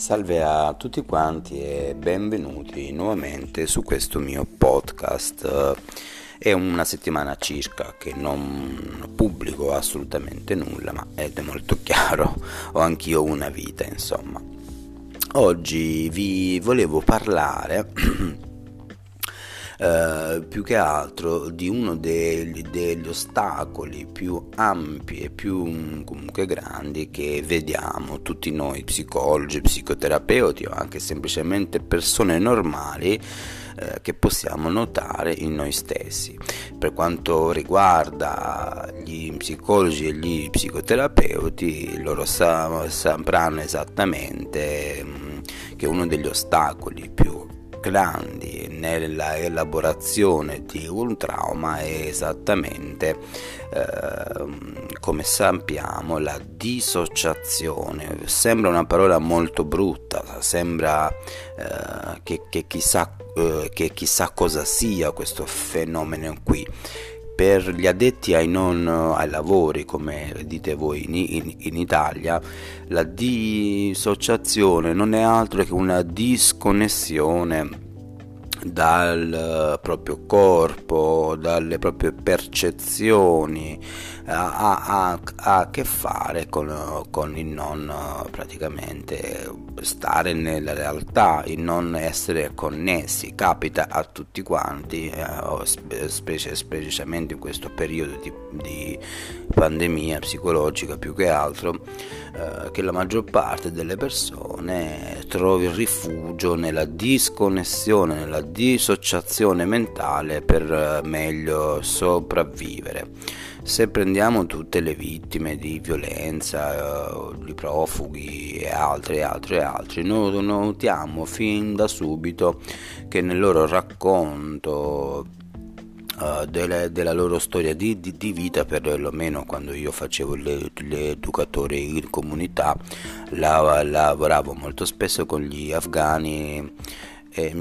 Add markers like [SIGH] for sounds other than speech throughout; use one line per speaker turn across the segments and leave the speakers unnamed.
Salve a tutti quanti e benvenuti nuovamente su questo mio podcast. È una settimana circa che non pubblico assolutamente nulla, ma ed è molto [LAUGHS] chiaro, ho anch'io una vita, insomma. Oggi vi volevo parlare [CLEARS THROAT] eh, più che altro di uno degli, degli, ostacoli più ampi e più mm, comunque grandi che vediamo tutti noi psicologi, psicoterapeuti o anche semplicemente persone normali eh, che possiamo notare in noi stessi. Per quanto riguarda gli psicologi e gli psicoterapeuti, loro sa- sapranno esattamente mm, che uno degli ostacoli più grandi nella elaborazione di un trauma è esattamente eh, come sappiamo la dissociazione. Sembra una parola molto brutta sembra eh, che, che, chissà, eh, che chissà cosa sia questo fenomeno qui per gli addetti ai, non, ai lavori, come dite voi in, in, in, Italia, la dissociazione non è altro che una disconnessione dal proprio corpo, dalle proprie percezioni, ha, ha, ha a che fare con, con, il non praticamente stare nella realtà, il non essere connessi. Capita a tutti quanti, eh, specie, specialmente in questo periodo di, di pandemia psicologica più che altro, eh, che la maggior parte delle persone trovi rifugio nella disconnessione, nella dissociazione mentale per eh, meglio sopravvivere. Se prendiamo tutte le vittime di violenza, eh, di profughi e altri e altri e altri, notiamo fin da subito che nel loro racconto Uh, delle, della loro storia di, di, di, vita, perlomeno quando io facevo l'educatore in comunità, la, lavoravo molto spesso con gli afghani e,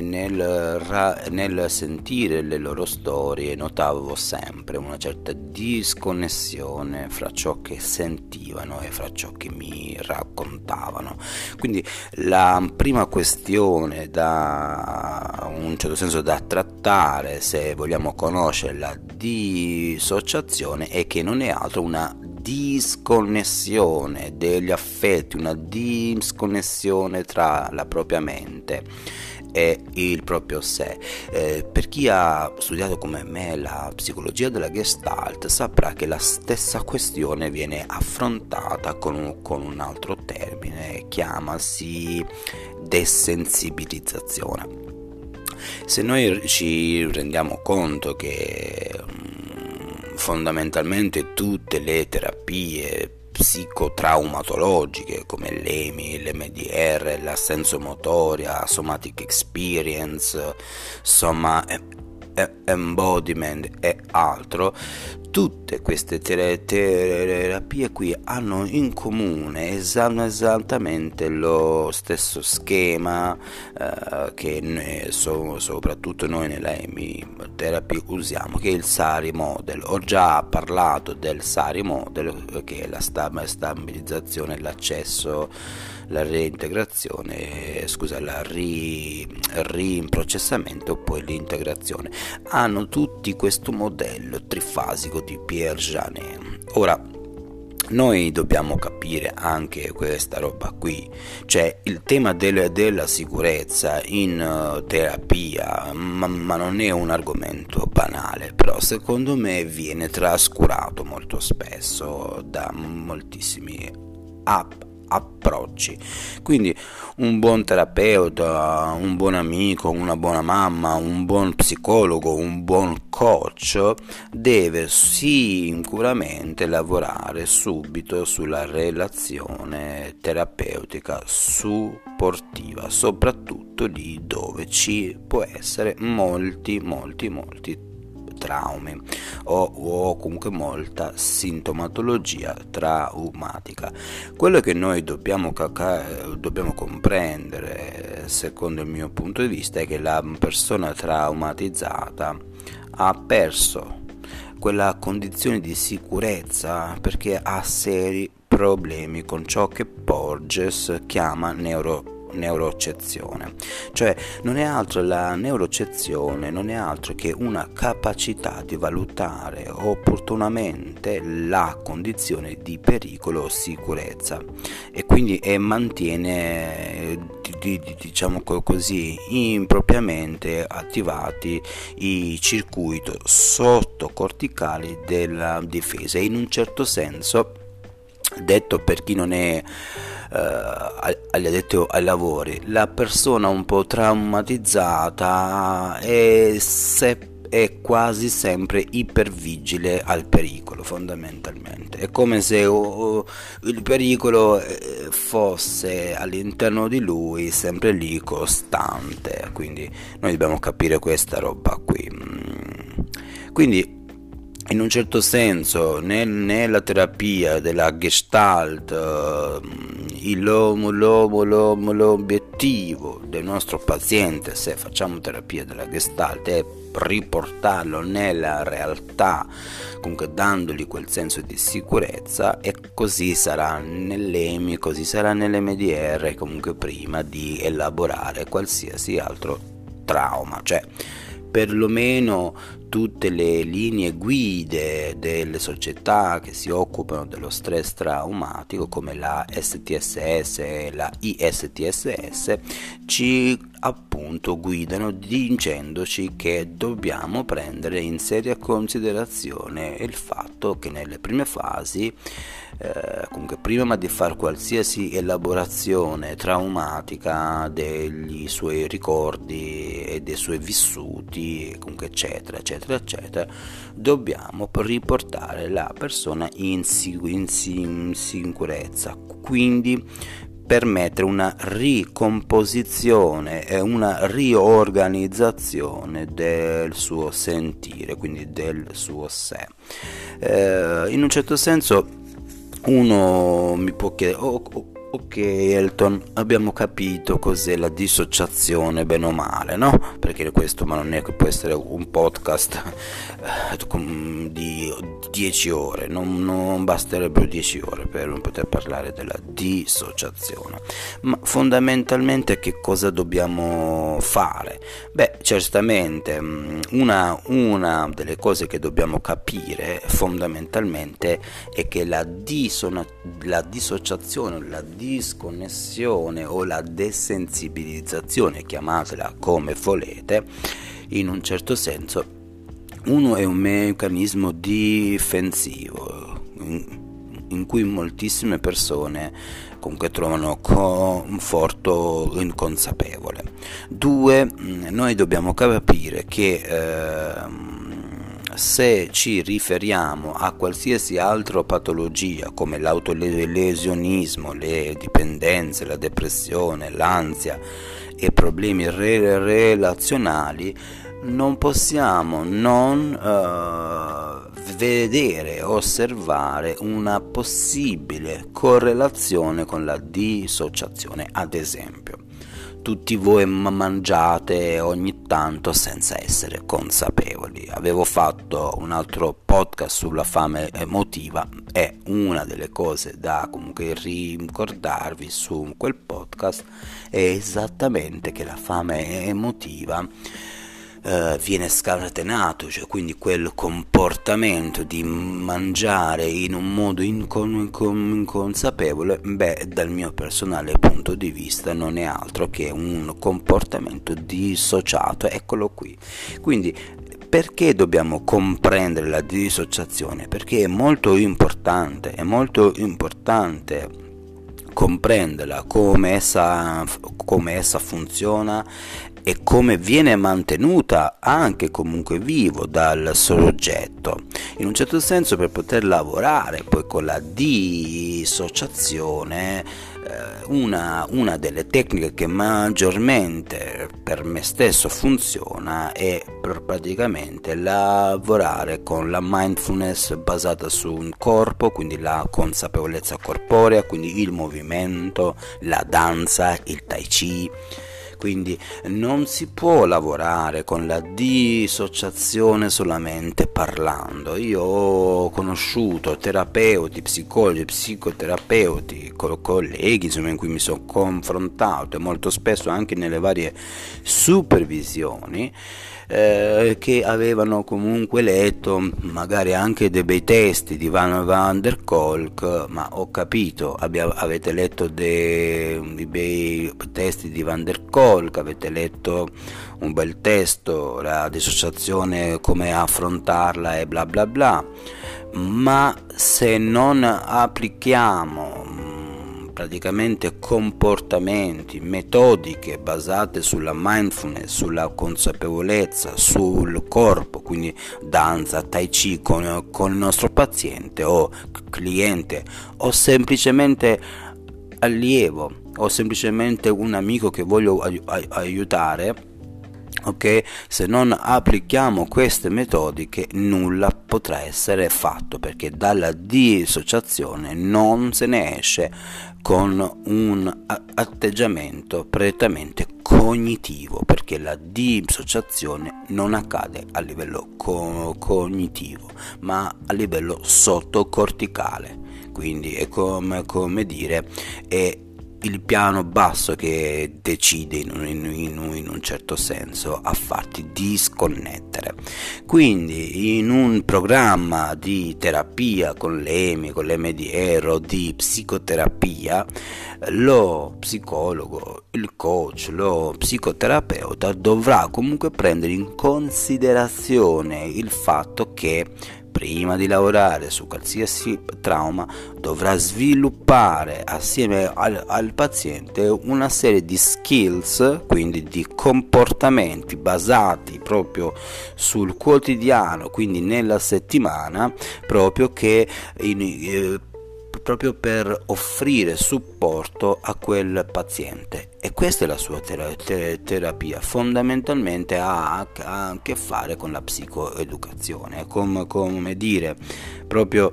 nel, nel, sentire le loro storie notavo sempre una certa disconnessione fra ciò che sentivano e fra ciò che mi raccontavano. Quindi la prima questione da un certo senso da trattare se vogliamo conoscere la dissociazione è che non è altro una disconnessione degli affetti, una disconnessione tra la propria mente e il proprio sé. Eh, per chi ha studiato come me la psicologia della Gestalt saprà che la stessa questione viene affrontata con un, con un altro termine, chiamasi desensibilizzazione. Se noi ci rendiamo conto che fondamentalmente tutte le terapie psicotraumatologiche come l'EMI, l'MDR, l'assenso motoria, somatic experience, insomma embodiment e altro, tutte queste terapie qui hanno in comune esattamente lo stesso schema eh, che so, soprattutto noi nella EMI therapy usiamo, che è il SARI model. Ho già parlato del SARI model, che è la stabilizzazione e l'accesso la reintegrazione, scusa, la ri, rimprocessamento e poi l'integrazione. Hanno tutti questo modello trifasico di Pierre Janet. Ora, noi dobbiamo capire anche questa roba qui, cioè il tema del, della sicurezza in uh, terapia, ma, ma, non è un argomento banale, però secondo me viene trascurato molto spesso da moltissimi app approcci. Quindi un buon terapeuta, un buon amico, una buona mamma, un buon psicologo, un buon coach deve sicuramente lavorare subito sulla relazione terapeutica supportiva, soprattutto lì dove ci può essere molti, molti, molti traumi o, o comunque molta sintomatologia traumatica. Quello che noi dobbiamo, caca- dobbiamo comprendere, secondo il mio punto di vista, è che la persona traumatizzata ha perso quella condizione di sicurezza perché ha seri problemi con ciò che Porges chiama neuro neurocezione. Cioè non è altro la neurocezione, non è altro che una capacità di valutare opportunamente la condizione di pericolo o sicurezza e quindi e mantiene diciamo così impropriamente attivati i circuiti sottocorticali della difesa e in un certo senso detto per chi non è eh, addetti ai lavori, la persona un po' traumatizzata è, se, è quasi sempre ipervigile al pericolo fondamentalmente. È come se uh, il pericolo eh, fosse all'interno di lui sempre lì costante, quindi noi dobbiamo capire questa roba qui. Mm. Quindi in un certo senso nel, nella terapia della gestalt l'omo, l'obiettivo del nostro paziente se facciamo terapia della gestalt è riportarlo nella realtà comunque dandogli quel senso di sicurezza e così sarà nell'EMI così sarà nell'MDR comunque prima di elaborare qualsiasi altro trauma. Cioè perlomeno tutte le linee guide delle società che si occupano dello stress traumatico come la STSS e la ISTSS ci appunto guidano dicendoci che dobbiamo prendere in seria considerazione il fatto che nelle prime fasi eh, comunque prima di fare qualsiasi elaborazione traumatica degli suoi ricordi e dei suoi vissuti comunque eccetera eccetera eccetera dobbiamo riportare la persona in, in, in sicurezza. Quindi permettere una ricomposizione e una riorganizzazione del suo sentire, quindi del suo sé. Eh, in un certo senso uno mi può chiedere, oh, oh, Ok Elton, abbiamo capito cos'è la dissociazione bene o male, no? Perché questo ma non è che può essere un podcast eh, di 10 ore, non, non basterebbero 10 ore per poter parlare della dissociazione. Ma fondamentalmente che cosa dobbiamo fare? Beh, certamente mm, una, una delle cose che dobbiamo capire fondamentalmente è che la, dissona, la dissociazione, la dissociazione disconnessione o la desensibilizzazione, chiamatela come volete, in un certo senso, uno è un meccanismo difensivo in, cui moltissime persone comunque trovano conforto inconsapevole. Due, noi dobbiamo capire che eh, se ci riferiamo a qualsiasi altra patologia come l'autolesionismo, le dipendenze, la depressione, l'ansia e problemi re- relazionali, non possiamo non uh, vedere, osservare una possibile correlazione con la dissociazione, ad esempio tutti voi mangiate ogni tanto senza essere consapevoli. Avevo fatto un altro podcast sulla fame emotiva e una delle cose da comunque ricordarvi su quel podcast è esattamente che la fame emotiva eh, viene scatenato, cioè quindi quel comportamento di mangiare in un modo incon- inconsapevole, beh, dal mio personale punto di vista non è altro che un comportamento dissociato, eccolo qui. Quindi perché dobbiamo comprendere la dissociazione? Perché è molto importante, è molto importante comprenderla, come essa, come essa funziona e come viene mantenuta anche comunque vivo dal soggetto. In un certo senso per poter lavorare poi con la dissociazione eh, una, una, delle tecniche che maggiormente per me stesso funziona è praticamente lavorare con la mindfulness basata su un corpo, quindi la consapevolezza corporea, quindi il movimento, la danza, il tai chi quindi non si può lavorare con la dissociazione solamente parlando. Io ho conosciuto terapeuti, psicologi, psicoterapeuti, colleghi insomma, in cui mi sono confrontato e molto spesso anche nelle varie supervisioni eh, che avevano comunque letto magari anche dei bei testi di Van, Van der Kolk, ma ho capito, abbia, avete letto dei, dei bei testi di Van der Kolk, avete letto un bel testo, la dissociazione, come affrontarla e bla bla bla, ma se non applichiamo praticamente comportamenti, metodiche basate sulla mindfulness, sulla consapevolezza, sul corpo, quindi danza, tai chi con, con il nostro paziente o cliente o semplicemente allievo o semplicemente un amico che voglio aiutare ok? Se non applichiamo queste metodiche nulla potrà essere fatto perché dalla dissociazione non se ne esce con un atteggiamento prettamente cognitivo perché la dissociazione non accade a livello co- cognitivo ma a livello sottocorticale. Quindi è come, come dire è il piano basso che decide in un, in, in un, certo senso a farti disconnettere. Quindi in un programma di terapia con l'EMI, con l'MDR o di psicoterapia, lo psicologo, il coach, lo psicoterapeuta dovrà comunque prendere in considerazione il fatto che prima di lavorare su qualsiasi trauma dovrà sviluppare assieme al, al, paziente una serie di skills, quindi di comportamenti basati proprio sul quotidiano, quindi nella settimana, proprio che in, eh, proprio per offrire supporto a quel paziente. E questa è la sua ter- ter- terapia. Fondamentalmente ha, ha, a che fare con la psicoeducazione. Come, come dire proprio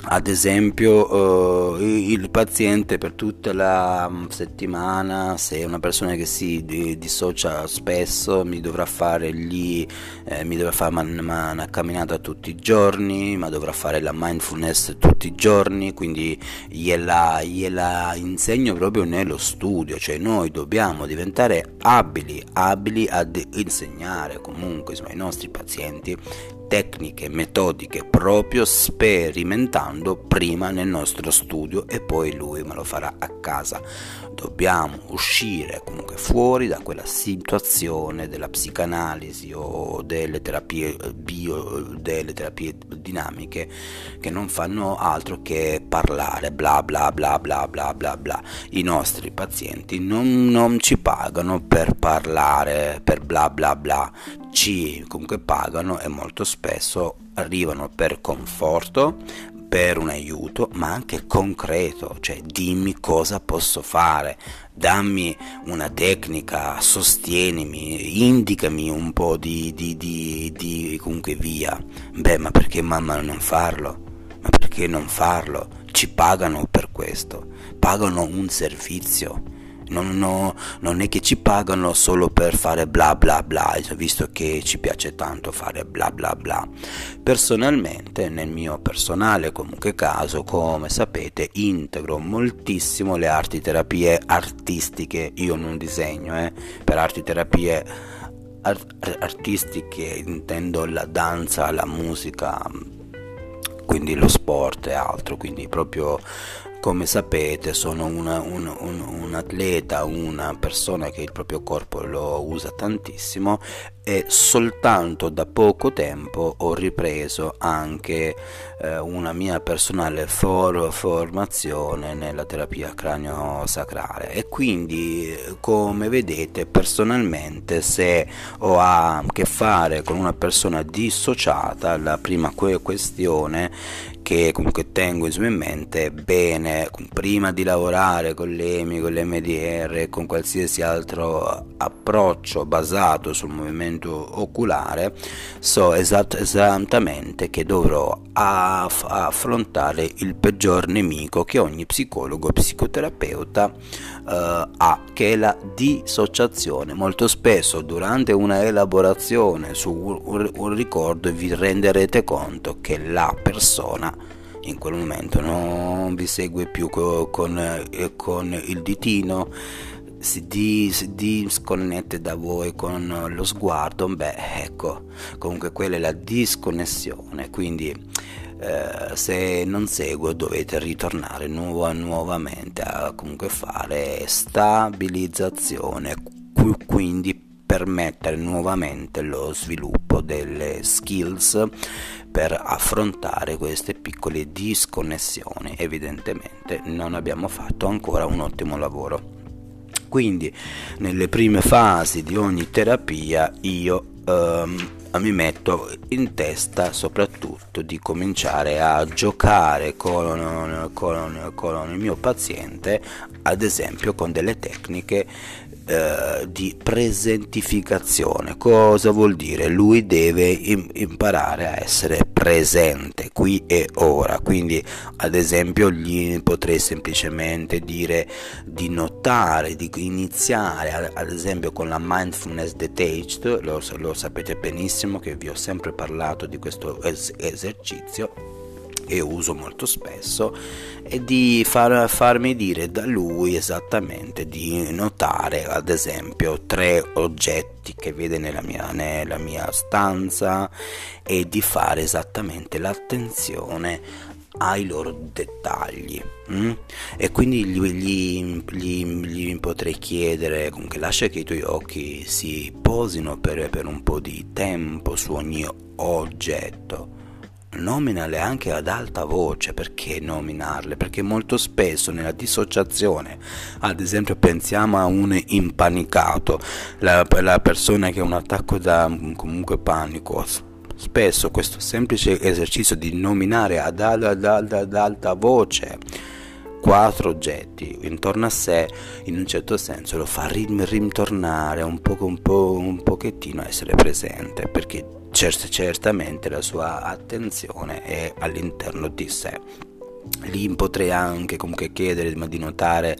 ad esempio eh, il paziente per tutta la mm, settimana se è una persona che si dissocia spesso mi dovrà fare gli eh, mi dovrà fare man, man, una camminata tutti i giorni ma dovrà fare la mindfulness tutti i giorni quindi gliela, gliela insegno proprio nello studio cioè noi dobbiamo diventare abili abili ad insegnare comunque insomma, ai nostri pazienti tecniche, metodiche, proprio sperimentando prima nel nostro studio e poi lui me lo farà a casa. Dobbiamo uscire comunque fuori da quella situazione della psicanalisi o delle terapie bio, delle terapie dinamiche che non fanno altro che parlare bla bla bla bla bla bla bla. I nostri pazienti non, non ci pagano per parlare, per bla bla bla, ci comunque pagano e molto spesso arrivano per conforto, per un aiuto, ma anche concreto, cioè dimmi cosa posso fare, dammi una tecnica, sostienimi, indicami un po' di, di, di, di comunque via. Beh, ma perché mamma non farlo? Ma perché non farlo? Ci pagano per questo, pagano un servizio non, no, non, è che ci pagano solo per fare bla bla bla, visto che ci piace tanto fare bla bla bla. Personalmente, nel mio personale comunque caso, come sapete, integro moltissimo le arti terapie artistiche. Io non disegno, eh, per arti terapie art- artistiche intendo la danza, la musica, quindi lo sport e altro, quindi proprio come sapete sono una, un, un, un, atleta, una persona che il proprio corpo lo usa tantissimo e soltanto da poco tempo ho ripreso anche eh, una mia personale for- formazione nella terapia cranio-sacrale. E quindi come vedete personalmente se ho a che fare con una persona dissociata la prima que- questione che comunque tengo in mente bene prima di lavorare con l'EMI, con l'MDR, con qualsiasi altro approccio basato sul movimento movimento oculare so esatt- esattamente che dovrò aff- affrontare il peggior nemico che ogni psicologo psicoterapeuta uh, ha che è la dissociazione. Molto spesso durante una elaborazione su un, un ricordo vi renderete conto che la persona in quel momento non vi segue più con, con, eh, con il ditino si, di, si disconnette da voi con lo sguardo beh ecco comunque quella è la disconnessione quindi eh, se non seguo dovete ritornare nuova, nuovamente a comunque fare stabilizzazione quindi permettere nuovamente lo sviluppo delle skills per affrontare queste piccole disconnessioni. Evidentemente non abbiamo fatto ancora un ottimo lavoro. Quindi nelle prime fasi di ogni terapia io ehm, mi metto in testa soprattutto di cominciare a giocare con, con, con il mio paziente, ad esempio con delle tecniche eh, di presentificazione. Cosa vuol dire? Lui deve im- imparare a essere presente qui e ora. Quindi, ad esempio, gli potrei semplicemente dire di notare, di iniziare, ad esempio, con la mindfulness detached. Lo, lo sapete benissimo che vi ho sempre parlato di questo es- esercizio e uso molto spesso e di far, farmi dire da lui esattamente di notare ad esempio tre oggetti che vede nella mia, nella mia stanza e di fare esattamente l'attenzione ai loro dettagli mm? e quindi gli, gli, gli, gli, potrei chiedere comunque lascia che i tuoi occhi si posino per, per un po' di tempo su ogni oggetto nominale anche ad alta voce, perché nominarle? Perché molto spesso nella dissociazione, ad esempio pensiamo a un impanicato, la, la persona che ha un attacco da comunque panico, spesso questo semplice esercizio di nominare ad, ad, ad, ad alta voce quattro oggetti intorno a sé in un certo senso lo fa rim- rimtornare un, po', un, po', un pochettino a essere presente perché Cert- certamente la sua attenzione è all'interno di sé. Lì potrei anche comunque chiedere di notare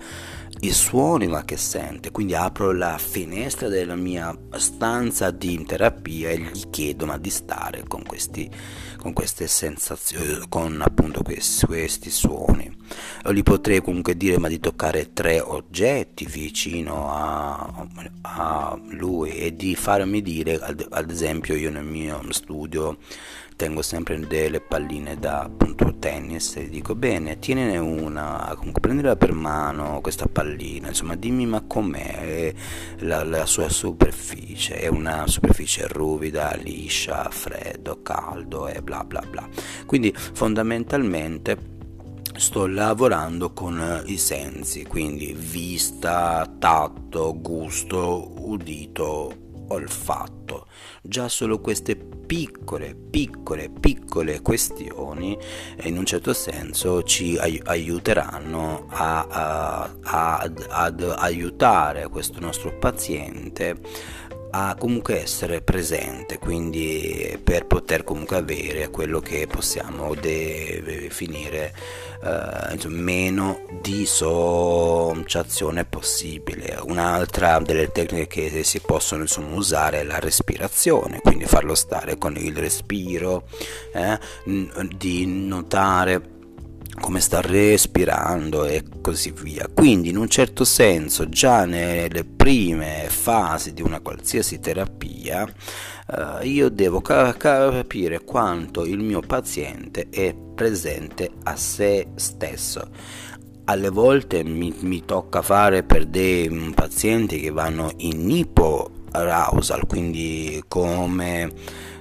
i suoni ma che sente, quindi apro la finestra della mia stanza di terapia e gli chiedo ma di stare con, questi, con queste sensazioni, con appunto questi, questi suoni. O gli potrei comunque dire ma di toccare tre oggetti vicino a, a lui e di farmi dire, ad, ad esempio io nel mio studio tengo sempre delle palline da appunto tennis e dico bene tienine una comunque prendila per mano questa pallina insomma dimmi ma com'è? La, la sua superficie è una superficie ruvida liscia freddo caldo e bla bla bla. Quindi fondamentalmente sto lavorando con i sensi quindi vista tatto gusto udito olfatto. Già solo queste piccole, piccole, piccole questioni in un certo senso ci aiuteranno a, a, a, ad, ad aiutare questo nostro paziente a comunque essere presente, quindi per poter comunque avere quello che possiamo definire eh, insomma, meno dissociazione possibile. Un'altra delle tecniche che si possono insomma, usare è la respirazione, quindi farlo stare con il respiro, eh, di notare come sta respirando e così via. Quindi in un certo senso già nelle prime fasi di una qualsiasi terapia eh, io devo ca- capire quanto il mio paziente è presente a se stesso. Alle volte mi, mi tocca fare per dei mm, pazienti che vanno in ipoarousal, quindi come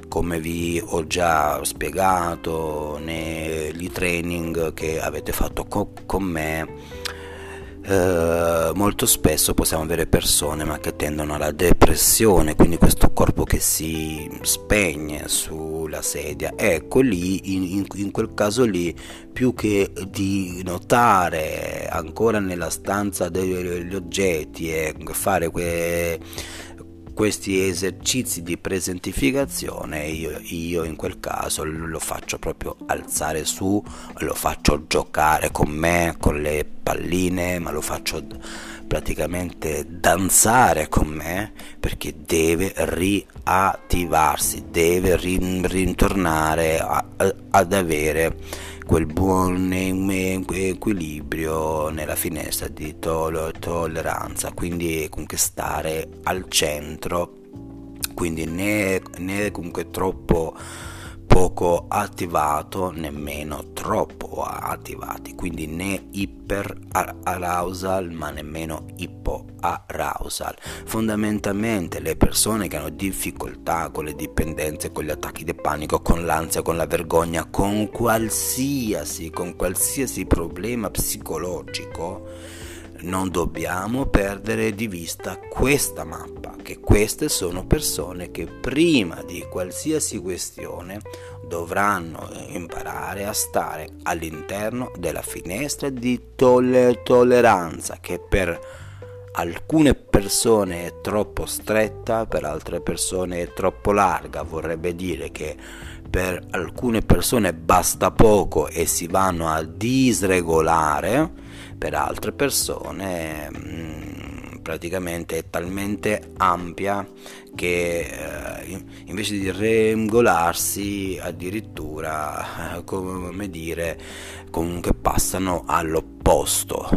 come vi ho già spiegato negli training che avete fatto co- con me eh, molto spesso possiamo avere persone ma che tendono alla depressione quindi questo corpo che si spegne sulla sedia. Ecco lì in, in, in quel caso lì più che di notare ancora nella stanza degli oggetti e fare que- questi esercizi di presentificazione io, io, in quel caso lo faccio proprio alzare su, lo faccio giocare con me, con le palline, ma lo faccio praticamente danzare con me perché deve riattivarsi, deve ritornare ad avere quel buon equilibrio nella finestra di tolleranza, quindi comunque stare al centro, quindi né, né comunque troppo poco attivato nemmeno troppo attivati quindi né iper arousal ma nemmeno ipo arousal. Fondamentalmente le persone che hanno difficoltà con le dipendenze con gli attacchi di panico con l'ansia con la vergogna con qualsiasi con qualsiasi problema psicologico non dobbiamo perdere di vista questa mappa, che queste sono persone che prima di qualsiasi questione dovranno imparare a stare all'interno della finestra di tolle- tolleranza che per alcune persone è troppo stretta, per altre persone è troppo larga, vorrebbe dire che per alcune persone basta poco e si vanno a disregolare per altre persone mm, praticamente è talmente ampia che eh, invece di regolarsi addirittura [LAUGHS] come dire comunque passano all'opposto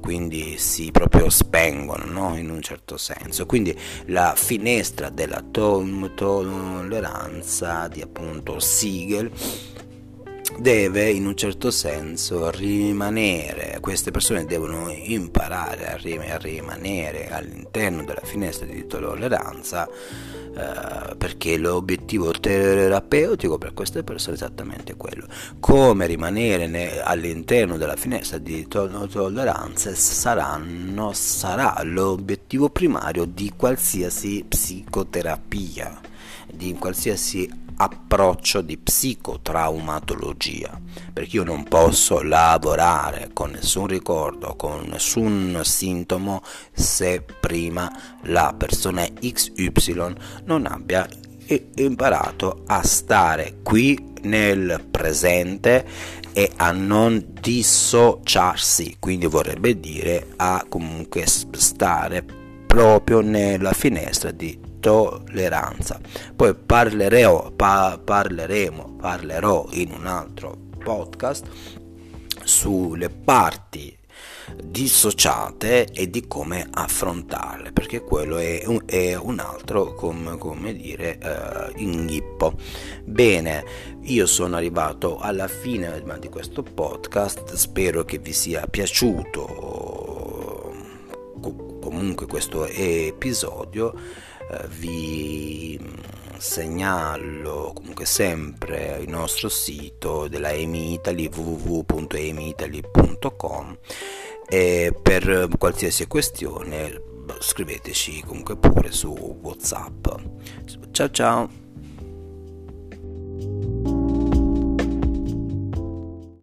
quindi si proprio spengono no? in un certo senso quindi la finestra della tolleranza di appunto Siegel deve in un certo senso rimanere, queste persone devono imparare a, rimanere all'interno della finestra di tolleranza eh, perché l'obiettivo terapeutico per queste persone è esattamente quello. Come rimanere ne, all'interno della finestra di to- tolleranza saranno, sarà l'obiettivo primario di qualsiasi psicoterapia, di qualsiasi approccio di psicotraumatologia, perché io non posso lavorare con nessun ricordo, con nessun sintomo se prima la persona XY non abbia imparato a stare qui nel presente e a non dissociarsi, quindi vorrebbe dire a comunque stare proprio nella finestra di tolleranza. Poi parlerò, pa- parleremo, parlerò in un altro podcast sulle parti dissociate e di come affrontarle perché quello è un, è un altro come, come dire uh, inghippo bene io sono arrivato alla fine di questo podcast spero che vi sia piaciuto comunque questo episodio eh, vi segnalo comunque sempre il nostro sito della EMI Italy www.emiitaly.com e per qualsiasi questione scriveteci comunque pure su whatsapp. Ciao ciao